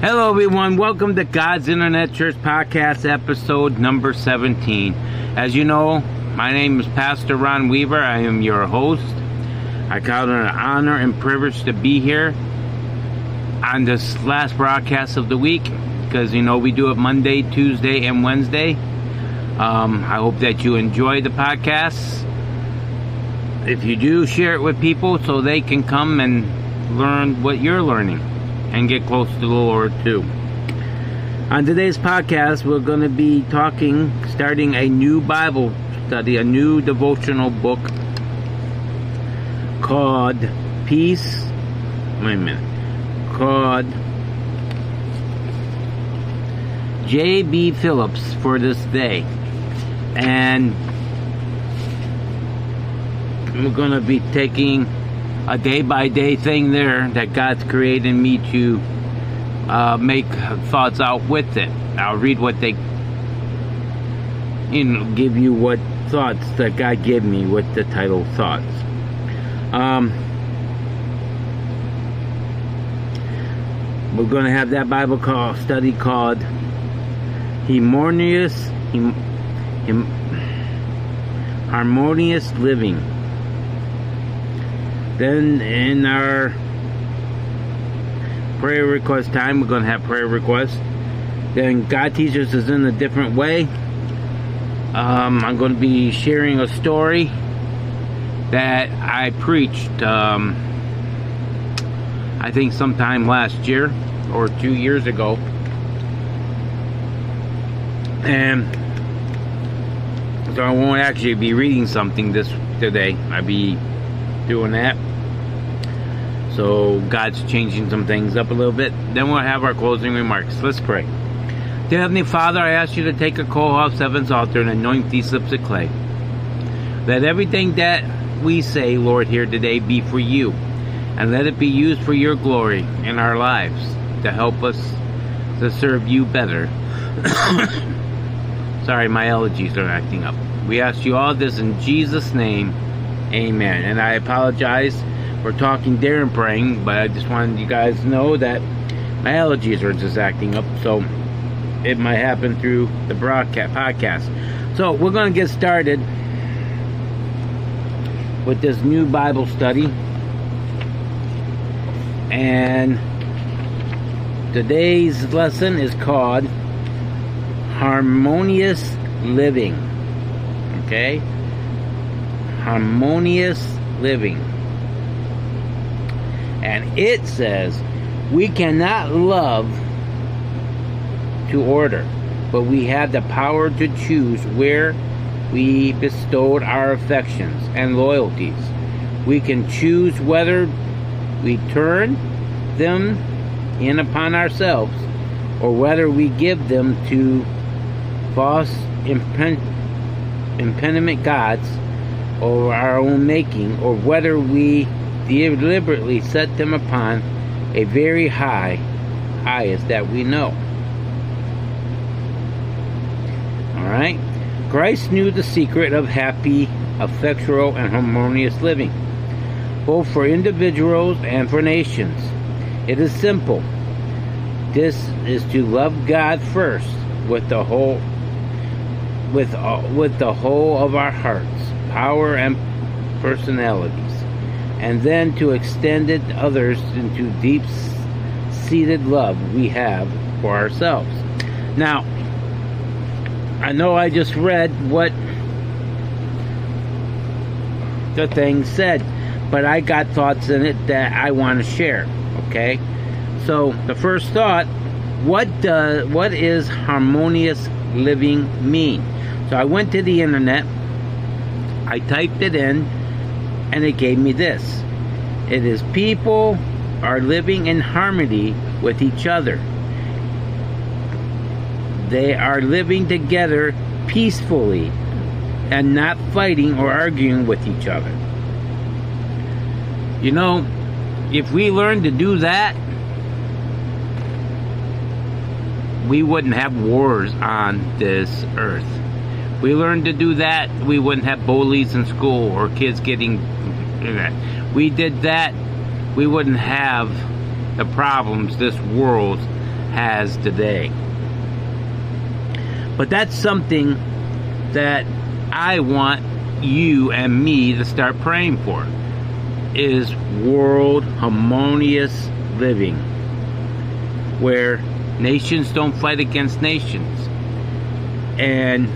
Hello, everyone. Welcome to God's Internet Church Podcast, episode number 17. As you know, my name is Pastor Ron Weaver. I am your host. I count it an honor and privilege to be here on this last broadcast of the week because, you know, we do it Monday, Tuesday, and Wednesday. Um, I hope that you enjoy the podcast. If you do, share it with people so they can come and learn what you're learning and get close to the Lord too. On today's podcast, we're going to be talking, starting a new Bible study, a new devotional book called Peace. Wait a minute. Called J.B. Phillips for this day. And we're going to be taking a day by day thing there that God's created me to uh, make thoughts out with it. I'll read what they, know, give you what thoughts that God gave me with the title Thoughts. Um, we're going to have that Bible call, study called Harmonious, Harmonious Living. Then in our prayer request time, we're going to have prayer requests. Then God teaches us in a different way. Um, I'm going to be sharing a story that I preached, um, I think sometime last year or two years ago. And so I won't actually be reading something this today. I'll be doing that. So God's changing some things up a little bit. Then we'll have our closing remarks. Let's pray. Dear Heavenly Father, I ask you to take a coal off Heaven's altar and anoint these lips of clay. Let everything that we say, Lord, here today be for you. And let it be used for your glory in our lives to help us to serve you better. Sorry, my allergies are acting up. We ask you all this in Jesus' name. Amen. And I apologize for talking there and praying, but I just wanted you guys to know that my allergies are just acting up. So it might happen through the broadcast podcast. So we're going to get started with this new Bible study. And today's lesson is called Harmonious Living. Okay? Harmonious Living. And it says, we cannot love to order, but we have the power to choose where we bestowed our affections and loyalties. We can choose whether we turn them in upon ourselves or whether we give them to false impediment gods or our own making, or whether we deliberately set them upon a very high, highest that we know. Alright? Christ knew the secret of happy, effectual, and harmonious living, both for individuals and for nations. It is simple. This is to love God first with the whole with uh, with the whole of our hearts, power and personalities, and then to extend it to others into deep seated love we have for ourselves. Now, I know I just read what the thing said, but I got thoughts in it that I want to share. Okay, so the first thought: what does what is harmonious living mean? So I went to the internet, I typed it in, and it gave me this. It is people are living in harmony with each other they are living together peacefully and not fighting or arguing with each other. You know, if we learn to do that, we wouldn't have wars on this earth. We learned to do that, we wouldn't have bullies in school or kids getting we did that, we wouldn't have the problems this world has today. But that's something that I want you and me to start praying for is world harmonious living where nations don't fight against nations and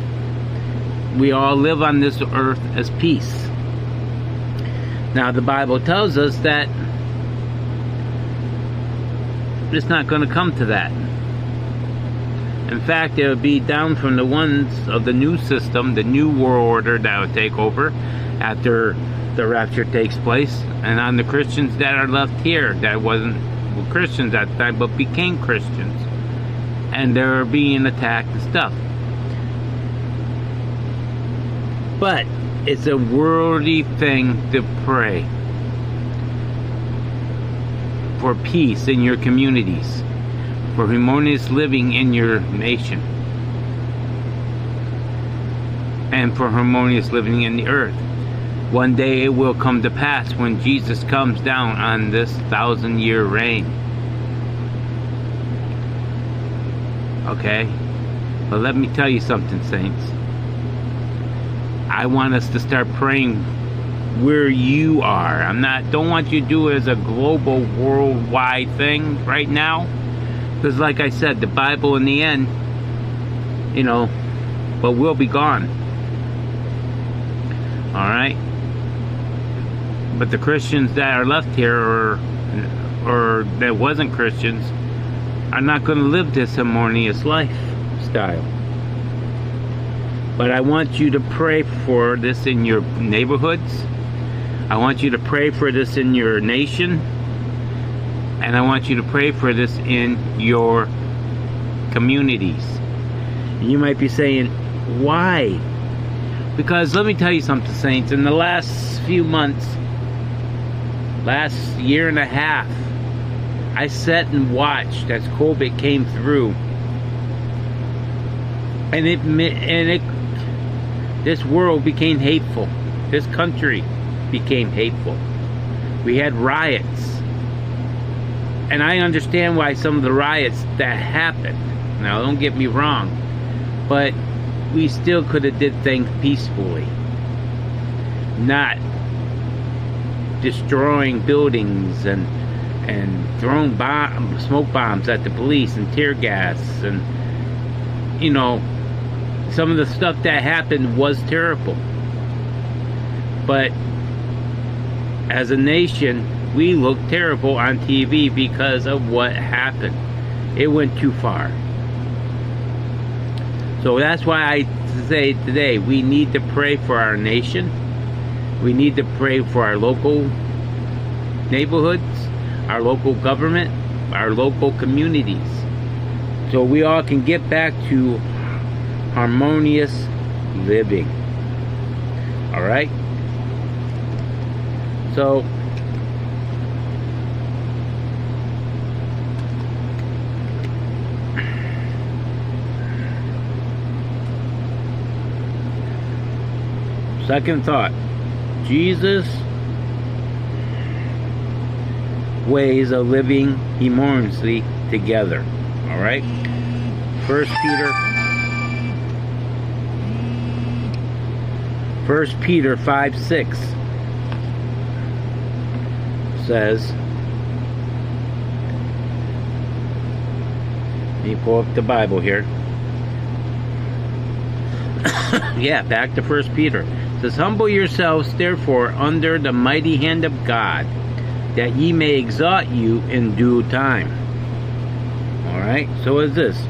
we all live on this earth as peace. Now the Bible tells us that it's not going to come to that. In fact, it would be down from the ones of the new system, the new world order that would take over after the rapture takes place, and on the Christians that are left here that wasn't Christians at the time but became Christians, and they're being attacked and stuff. But it's a worldly thing to pray for peace in your communities for harmonious living in your nation and for harmonious living in the earth. One day it will come to pass when Jesus comes down on this thousand year reign. Okay? But let me tell you something, saints. I want us to start praying where you are. I'm not don't want you to do it as a global worldwide thing right now because, like I said, the Bible in the end, you know, but we'll be gone. All right? But the Christians that are left here, or, or that wasn't Christians, are not going to live this harmonious lifestyle. But I want you to pray for this in your neighborhoods. I want you to pray for this in your nation. And I want you to pray for this in your communities. You might be saying, why? Because let me tell you something, Saints. In the last few months, last year and a half, I sat and watched as COVID came through. And it, and it, this world became hateful. This country became hateful. We had riots and I understand why some of the riots that happened. Now, don't get me wrong, but we still could have did things peacefully, not destroying buildings and and throwing bomb, smoke bombs at the police and tear gas and you know some of the stuff that happened was terrible. But as a nation, we look terrible on TV because of what happened. It went too far. So that's why I say today we need to pray for our nation. We need to pray for our local neighborhoods, our local government, our local communities. So we all can get back to harmonious living. All right? So Second thought Jesus' ways of living harmoniously together. Alright? First Peter First Peter 5 6 says Let me pull up the Bible here. yeah, back to First Peter says, Humble yourselves, therefore, under the mighty hand of God, that ye may exalt you in due time. Alright, so is this.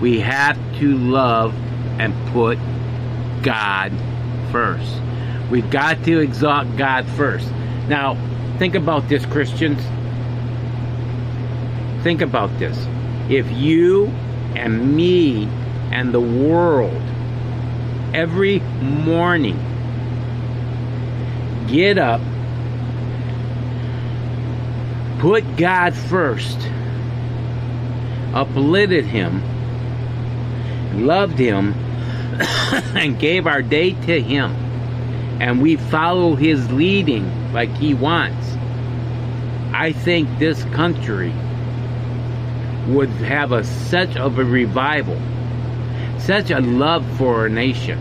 We have to love and put God first. We've got to exalt God first. Now, think about this, Christians. Think about this. If you and me and the world every morning. Get up, put God first, uplifted Him, loved Him, and gave our day to Him. And we follow His leading like He wants. I think this country would have a such of a revival, such a love for our nation,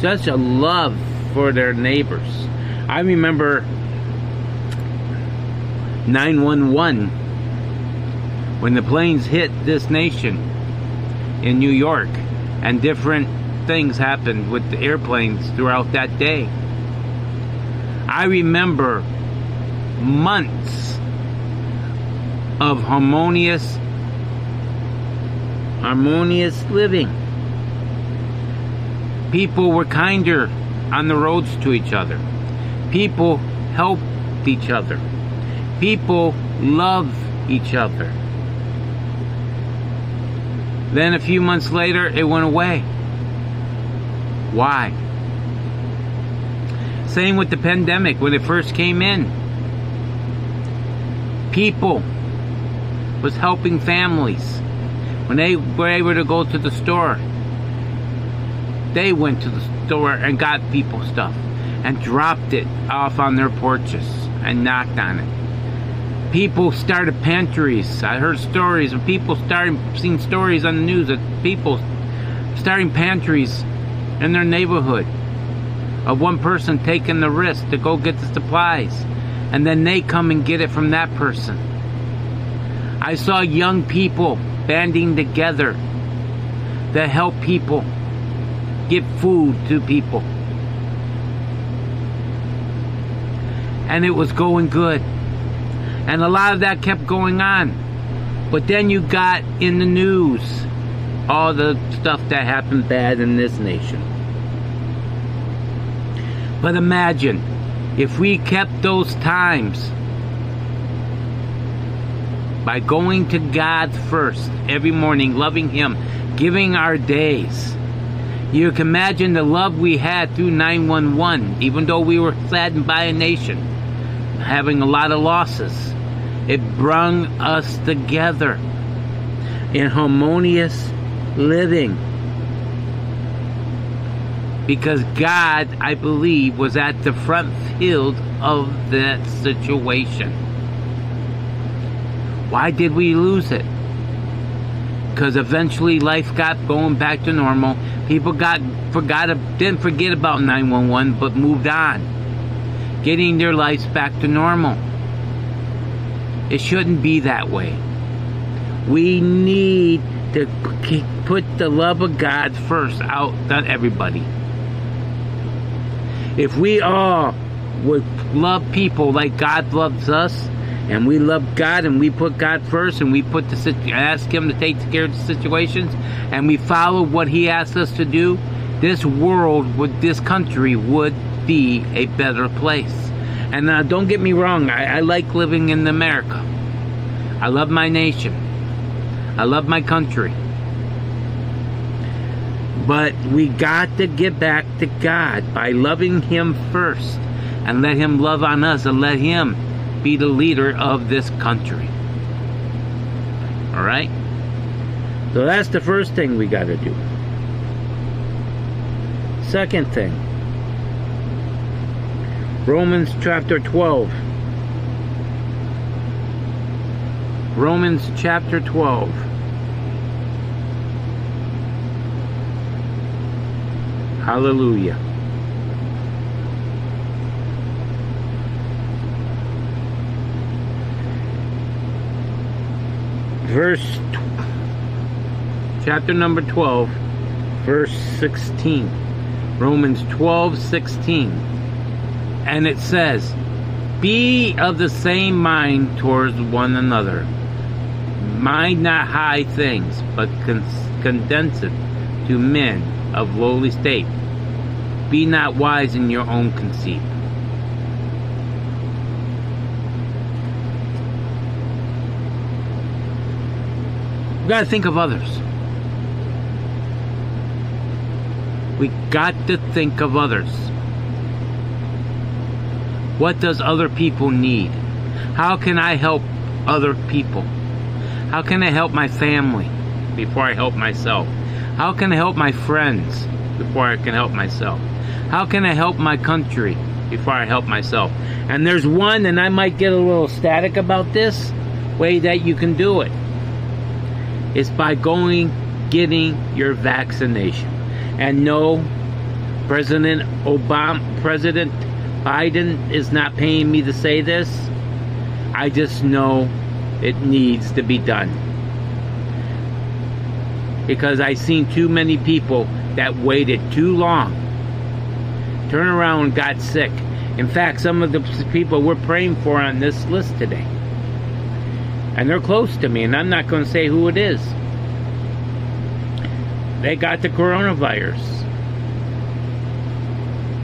such a love for their neighbors. I remember 911 when the planes hit this nation in New York and different things happened with the airplanes throughout that day. I remember months of harmonious harmonious living. People were kinder on the roads to each other. People helped each other. People loved each other. Then a few months later, it went away. Why? Same with the pandemic when it first came in. People was helping families. When they were able to go to the store, they went to the store and got people stuff and dropped it off on their porches and knocked on it. People started pantries. I heard stories of people starting, seen stories on the news of people starting pantries in their neighborhood. Of one person taking the risk to go get the supplies. And then they come and get it from that person. I saw young people banding together to help people give food to people. And it was going good. And a lot of that kept going on. But then you got in the news all the stuff that happened bad in this nation. But imagine if we kept those times by going to God first every morning, loving Him, giving our days. You can imagine the love we had through 911, even though we were saddened by a nation, having a lot of losses. It brung us together in harmonious living. Because God, I believe, was at the front field of that situation. Why did we lose it? Because eventually life got going back to normal. People got forgot didn't forget about 911, but moved on, getting their lives back to normal. It shouldn't be that way. We need to put the love of God first out on everybody. If we all would love people like God loves us, and we love God and we put God first and we put the ask Him to take care of the situations and we follow what He asks us to do, this world would, this country would be a better place. And uh, don't get me wrong, I, I like living in America. I love my nation. I love my country. But we got to get back to God by loving Him first and let Him love on us and let Him be the leader of this country. Alright? So that's the first thing we got to do. Second thing Romans chapter 12. Romans chapter 12. Hallelujah. Verse chapter number 12, verse 16. Romans 12, 16. And it says, Be of the same mind towards one another. Mind not high things, but condense it to men of lowly state. Be not wise in your own conceit. We gotta think of others. We got to think of others. What does other people need? How can I help other people? How can I help my family before I help myself? How can I help my friends before I can help myself? How can I help my country before I help myself. And there's one, and I might get a little static about this way that you can do it. It's by going, getting your vaccination. And no, President Obama, President Biden is not paying me to say this. I just know it needs to be done. Because I've seen too many people that waited too long, turn around and got sick. In fact, some of the people we're praying for on this list today, and they're close to me, and I'm not going to say who it is. They got the coronavirus,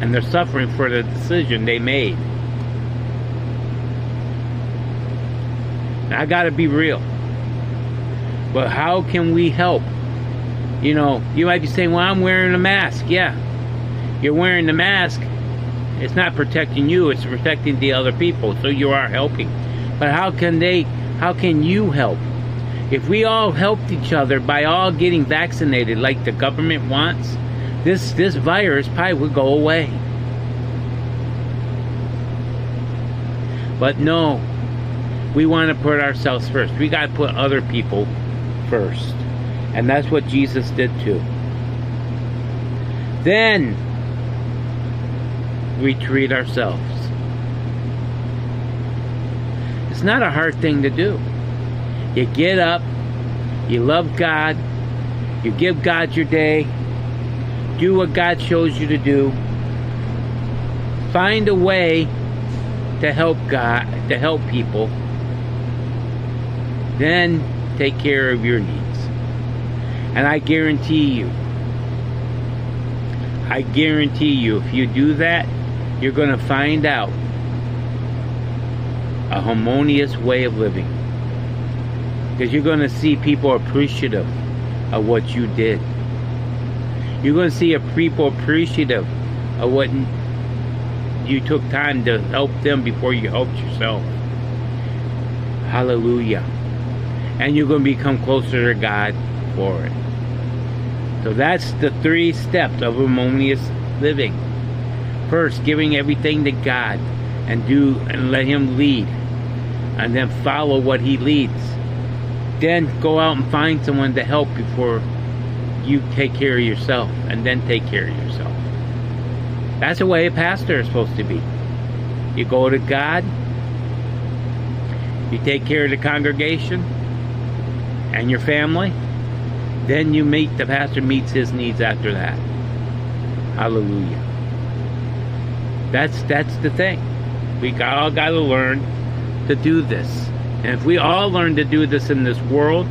and they're suffering for the decision they made. I got to be real. But how can we help? You know, you might be saying, well, I'm wearing a mask. Yeah, you're wearing the mask. It's not protecting you, it's protecting the other people. So you are helping. But how can they, how can you help? If we all helped each other by all getting vaccinated like the government wants, this, this virus probably would go away. But no, we want to put ourselves first. We got to put other people first. And that's what Jesus did too. Then we treat ourselves. It's not a hard thing to do. You get up, you love God, you give God your day, do what God shows you to do, find a way to help God, to help people, then take care of your needs. And I guarantee you, I guarantee you, if you do that, you're going to find out a harmonious way of living. Because you're going to see people appreciative of what you did. You're going to see a people appreciative of what you took time to help them before you helped yourself. Hallelujah. And you're going to become closer to God for it. So that's the three steps of harmonious living. First, giving everything to God and do and let Him lead, and then follow what He leads. Then go out and find someone to help before you take care of yourself, and then take care of yourself. That's the way a pastor is supposed to be. You go to God, you take care of the congregation and your family, then you meet the pastor meets his needs after that. Hallelujah. That's that's the thing. We got, all got to learn to do this. And if we all learn to do this in this world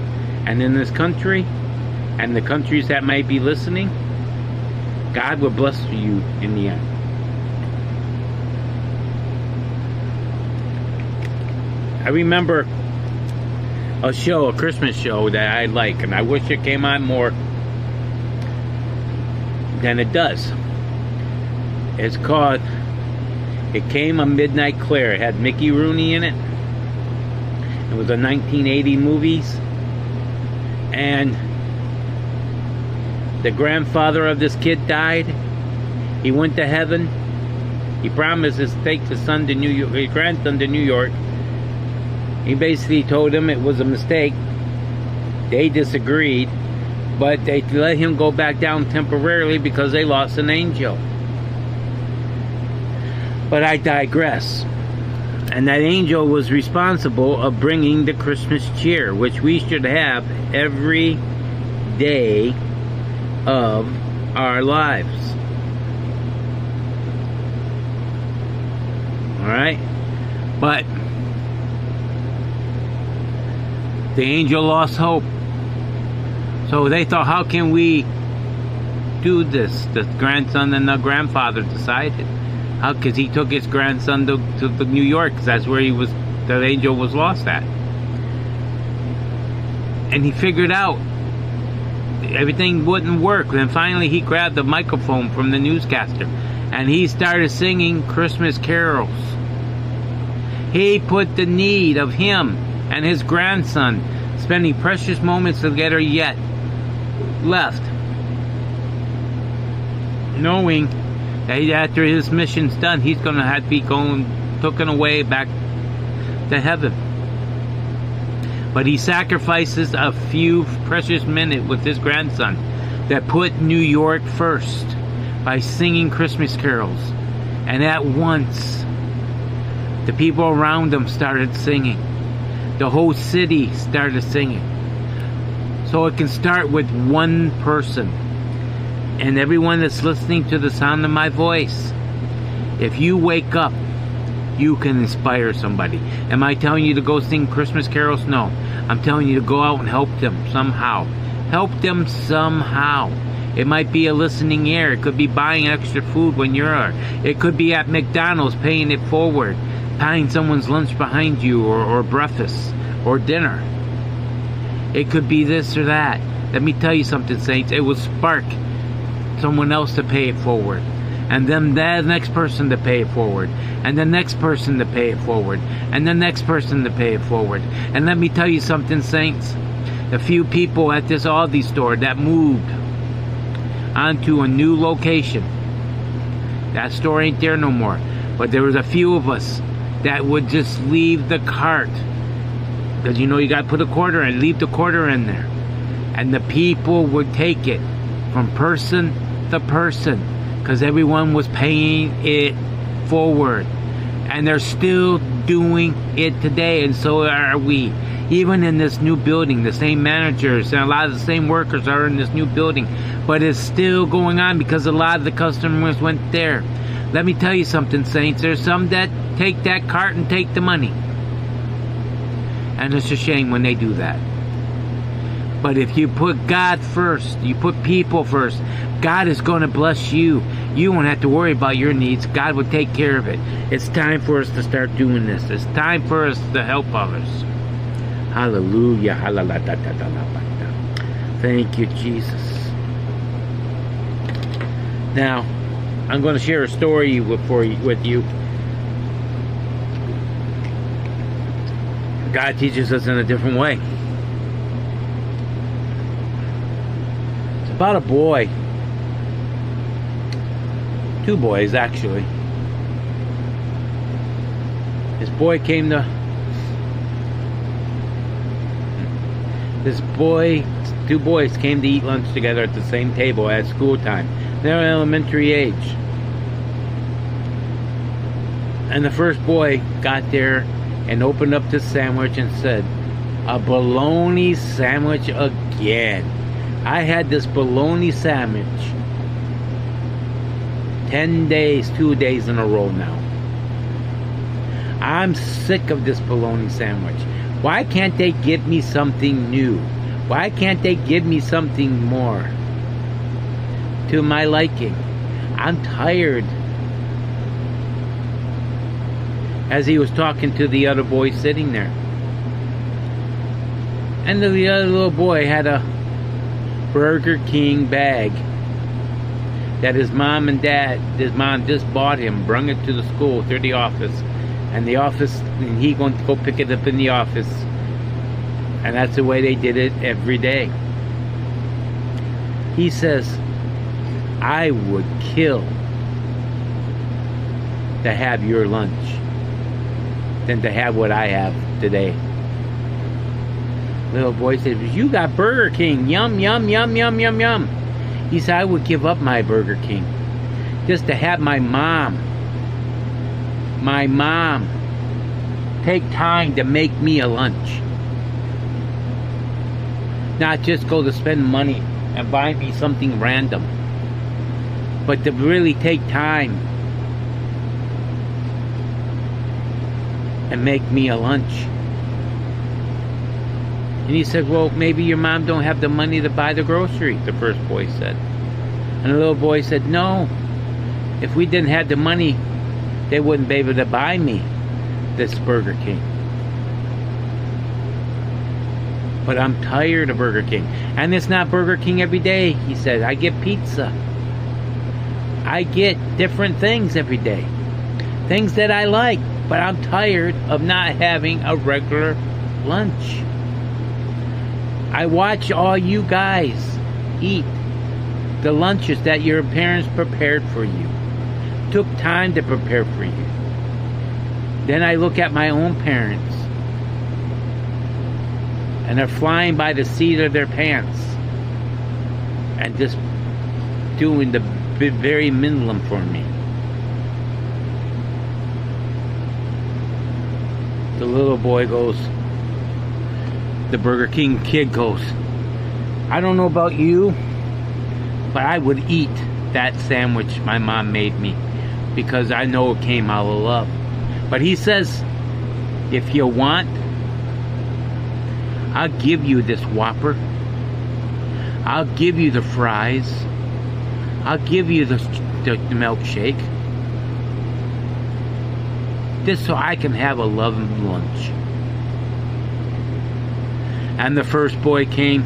and in this country and the countries that might be listening, God will bless you in the end. I remember a show, a Christmas show that I like, and I wish it came on more than it does. It's called It Came a Midnight Clear. It had Mickey Rooney in it. It was a 1980 movies. And the grandfather of this kid died. He went to heaven. He promised to take the son to New York, his grandson to New York he basically told him it was a mistake. They disagreed, but they let him go back down temporarily because they lost an angel. But I digress. And that angel was responsible of bringing the Christmas cheer, which we should have every day of our lives. All right? But the angel lost hope. So they thought, how can we do this? The grandson and the grandfather decided. How? Because he took his grandson to, to the New York, because that's where he was. The angel was lost at, and he figured out everything wouldn't work. Then finally, he grabbed the microphone from the newscaster, and he started singing Christmas carols. He put the need of him and his grandson spending precious moments together yet left, knowing that After his mission's done, he's going to have to be going, taken away back to heaven. But he sacrifices a few precious minutes with his grandson that put New York first by singing Christmas carols. And at once, the people around him started singing. The whole city started singing. So it can start with one person. And everyone that's listening to the sound of my voice, if you wake up, you can inspire somebody. Am I telling you to go sing Christmas carols? No. I'm telling you to go out and help them somehow. Help them somehow. It might be a listening ear. It could be buying extra food when you're. It could be at McDonald's paying it forward, buying someone's lunch behind you or, or breakfast or dinner. It could be this or that. Let me tell you something, Saints. It will spark someone else to pay it forward. And then the next person to pay it forward. And the next person to pay it forward. And the next person to pay it forward. And let me tell you something, Saints. The few people at this Aldi store that moved onto a new location. That store ain't there no more. But there was a few of us that would just leave the cart. Because you know you got to put a quarter and leave the quarter in there. And the people would take it from person to person. Because everyone was paying it forward. And they're still doing it today. And so are we even in this new building, the same managers and a lot of the same workers are in this new building, but it's still going on because a lot of the customers went there. Let me tell you something, Saints. There's some that take that cart and take the money. And it's a shame when they do that. But if you put God first, you put people first, God is going to bless you. You won't have to worry about your needs. God will take care of it. It's time for us to start doing this. It's time for us to help others. Hallelujah. Thank you, Jesus. Now, I'm going to share a story for with you. God teaches us in a different way. It's about a boy. Two boys, actually. This boy came to this boy, two boys came to eat lunch together at the same table at school time. They're elementary age. And the first boy got there and opened up the sandwich and said, A bologna sandwich again. I had this bologna sandwich 10 days, two days in a row now. I'm sick of this bologna sandwich. Why can't they give me something new? Why can't they give me something more to my liking? I'm tired. As he was talking to the other boy sitting there. And the other little boy had a Burger King bag that his mom and dad, his mom just bought him, brung it to the school through the office. And the office and he going to go pick it up in the office. And that's the way they did it every day. He says i would kill to have your lunch than to have what i have today little boy said you got burger king yum yum yum yum yum yum he said i would give up my burger king just to have my mom my mom take time to make me a lunch. Not just go to spend money and buy me something random, but to really take time and make me a lunch. And he said, well, maybe your mom don't have the money to buy the groceries, the first boy said. And the little boy said, no, if we didn't have the money, they wouldn't be able to buy me this Burger King. But I'm tired of Burger King. And it's not Burger King every day, he said. I get pizza. I get different things every day. Things that I like. But I'm tired of not having a regular lunch. I watch all you guys eat the lunches that your parents prepared for you. took time to prepare for you. Then I look at my own parents, and they're flying by the seat of their pants and just doing the very minimum for me. The little boy goes, the Burger King kid goes, I don't know about you, but I would eat that sandwich my mom made me because I know it came out of love. But he says, if you want, I'll give you this Whopper. I'll give you the fries. I'll give you the, the, the milkshake. Just so I can have a loving lunch. And the first boy came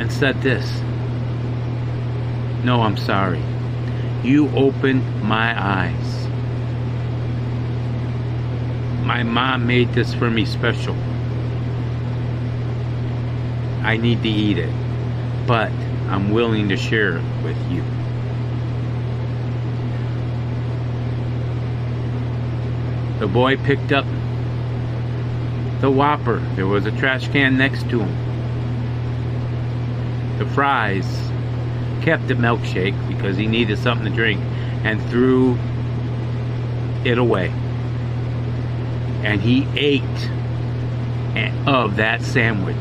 and said this No, I'm sorry. You opened my eyes. My mom made this for me special. I need to eat it, but I'm willing to share it with you. The boy picked up the Whopper. There was a trash can next to him. The fries kept the milkshake because he needed something to drink and threw it away. And he ate of that sandwich.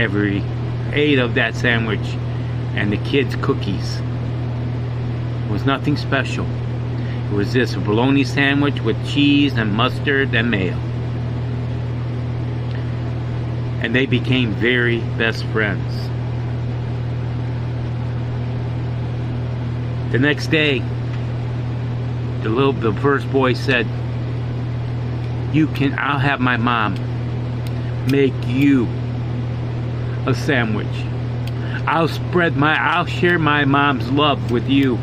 Every ate of that sandwich and the kids' cookies. It was nothing special. It was this bologna sandwich with cheese and mustard and mayo. And they became very best friends. The next day, the little the first boy said, "You can I'll have my mom make you a sandwich. I'll spread my I'll share my mom's love with you.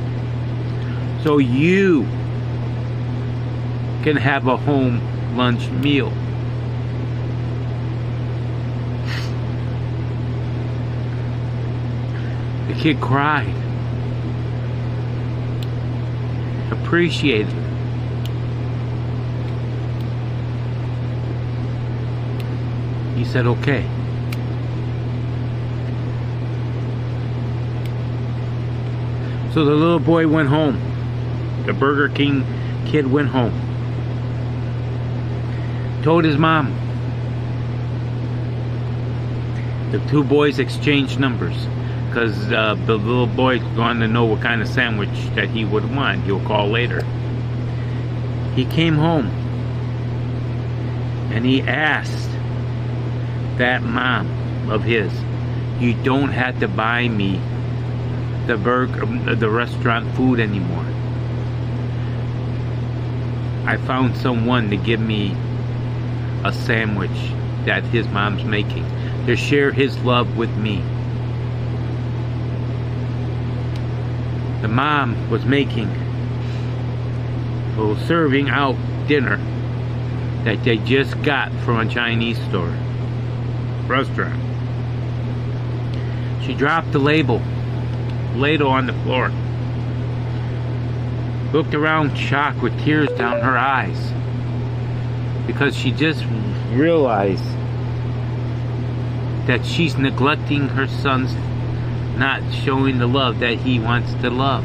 So you can have a home lunch meal." The kid cried. Appreciated. He said, okay. So the little boy went home. The Burger King kid went home. Told his mom. The two boys exchanged numbers because uh, the little boy wanted to know what kind of sandwich that he would want. He'll call later. He came home and he asked that mom of his, "You don't have to buy me the burger, the restaurant food anymore. I found someone to give me a sandwich that his mom's making to share his love with me." The mom was making was serving out dinner that they just got from a Chinese store restaurant. She dropped the label ladle on the floor. Looked around shocked with tears down her eyes because she just realized that she's neglecting her son's not showing the love that he wants to love.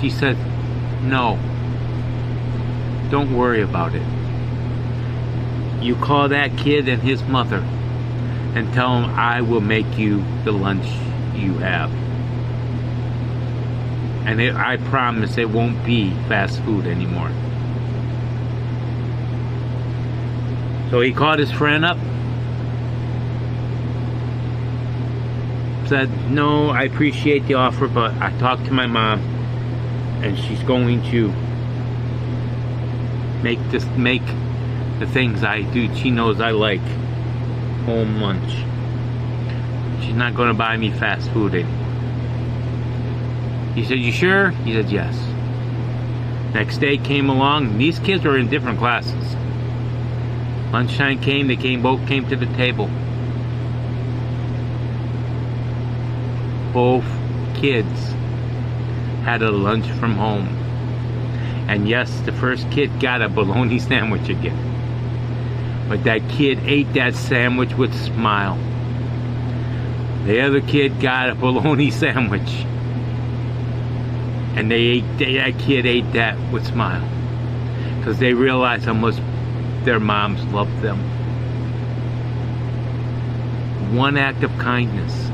She said, No, don't worry about it. You call that kid and his mother and tell him I will make you the lunch you have. And it, I promise it won't be fast food anymore. So he called his friend up said, No, I appreciate the offer, but I talked to my mom and she's going to make this make the things I do she knows I like home lunch. She's not gonna buy me fast food anymore. He said, You sure? He said, Yes. Next day came along, these kids were in different classes. Lunchtime came, they came both came to the table. Both kids had a lunch from home. And yes, the first kid got a bologna sandwich again. But that kid ate that sandwich with a smile. The other kid got a bologna sandwich. And they ate that kid ate that with smile. Because they realized how much their moms loved them. One act of kindness.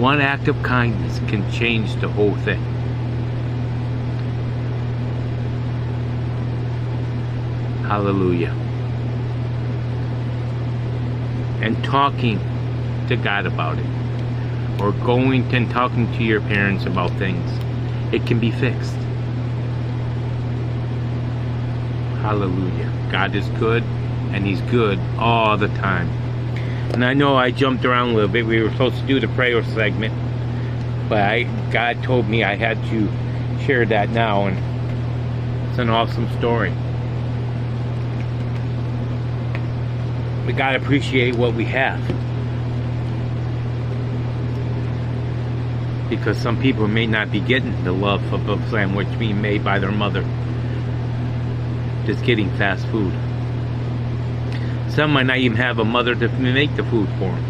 One act of kindness can change the whole thing. Hallelujah. And talking to God about it. Or going and talking to your parents about things. It can be fixed. Hallelujah. God is good and He's good all the time. And I know I jumped around a little bit. We were supposed to do the prayer segment, but I, God told me I had to share that now, and it's an awesome story. We gotta appreciate what we have. Because some people may not be getting the love of a sandwich being made by their mother. Just getting fast food. Some might not even have a mother to make the food for them.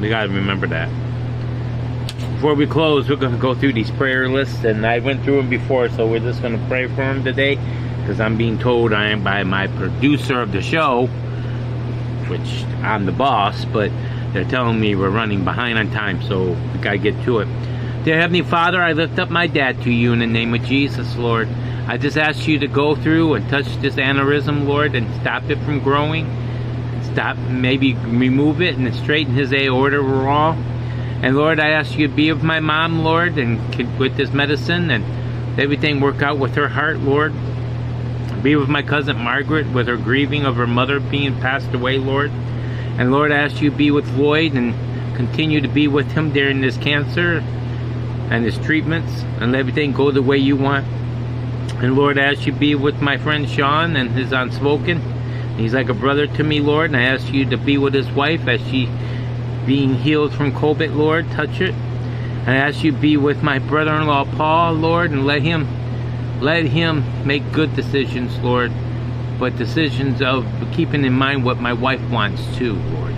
We got to remember that. Before we close, we're to go through these prayer lists, and I went through them before, so we're just to pray for them today, because I'm being told I am by my producer of the show, which I'm the boss, but they're telling me we're running behind on time, so we got to get to it. Dear Heavenly Father, I lift up my dad to you in the name of Jesus, Lord. I just ask you to go through and touch this aneurysm, Lord, and stop it from growing. Stop, maybe remove it and straighten his aorta raw. And Lord, I ask you to be with my mom, Lord, and with this medicine and everything work out with her heart, Lord. Be with my cousin Margaret with her grieving of her mother being passed away, Lord. And Lord, I ask you to be with Lloyd and continue to be with him during this cancer and his treatments and let everything go the way you want. And Lord, I ask you be with my friend Sean and his unspoken. He's like a brother to me, Lord, and I ask you to be with his wife as she being healed from COVID, Lord. Touch it. And I ask you be with my brother-in-law Paul, Lord, and let him let him make good decisions, Lord, but decisions of keeping in mind what my wife wants too, Lord.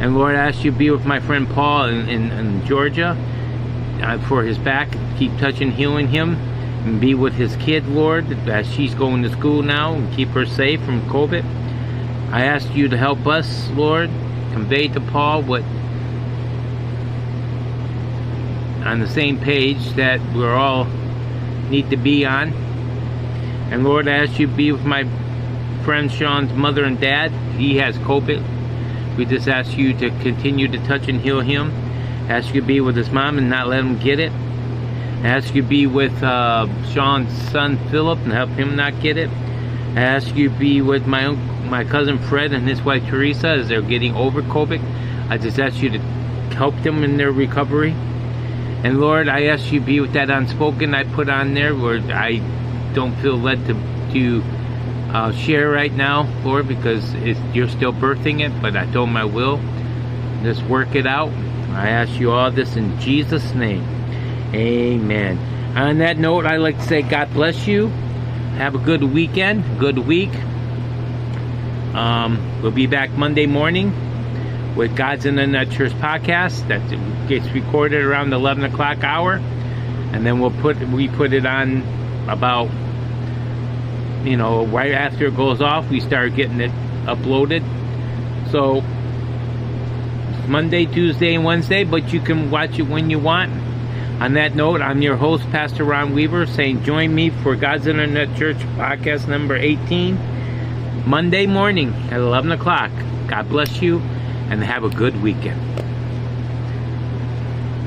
And Lord, I ask you be with my friend Paul in, in, in Georgia uh, for his back. Keep touching, healing him and be with his kid, Lord, as she's going to school now and keep her safe from COVID. I ask you to help us, Lord, convey to Paul what on the same page that we're all need to be on. And Lord, I ask you to be with my friend Sean's mother and dad. He has COVID. We just ask you to continue to touch and heal him. Ask you to be with his mom and not let him get it ask you be with uh, Sean's son Philip and help him not get it. I ask you be with my my cousin Fred and his wife Teresa as they're getting over COVID. I just ask you to help them in their recovery. And Lord, I ask you be with that unspoken I put on there where I don't feel led to to uh, share right now, Lord, because you're still birthing it. But I told I will. Just work it out. I ask you all this in Jesus' name. Amen. On that note, I'd like to say God bless you. Have a good weekend, good week. Um, we'll be back Monday morning with God's Internet Church podcast that gets recorded around the 11 o'clock hour, and then we'll put we put it on about you know right after it goes off. We start getting it uploaded. So Monday, Tuesday, and Wednesday, but you can watch it when you want. On that note, I'm your host, Pastor Ron Weaver, saying join me for God's Internet Church podcast number 18, Monday morning at 11 o'clock. God bless you and have a good weekend.